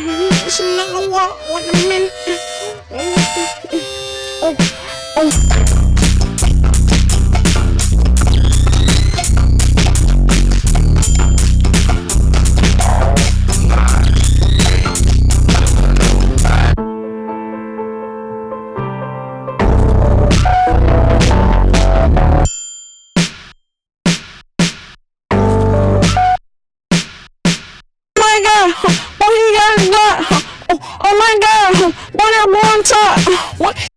It's another walk with a minute. Oh, oh. Oh, oh my god, what that one top? What